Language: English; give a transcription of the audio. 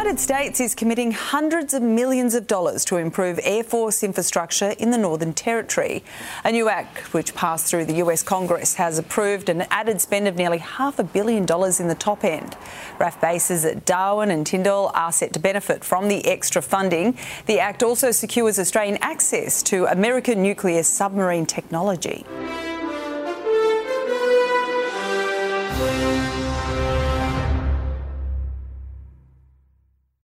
United States is committing hundreds of millions of dollars to improve Air Force infrastructure in the Northern Territory. A new act which passed through the US Congress has approved an added spend of nearly half a billion dollars in the top end. RAAF bases at Darwin and Tindal are set to benefit from the extra funding. The act also secures Australian access to American nuclear submarine technology.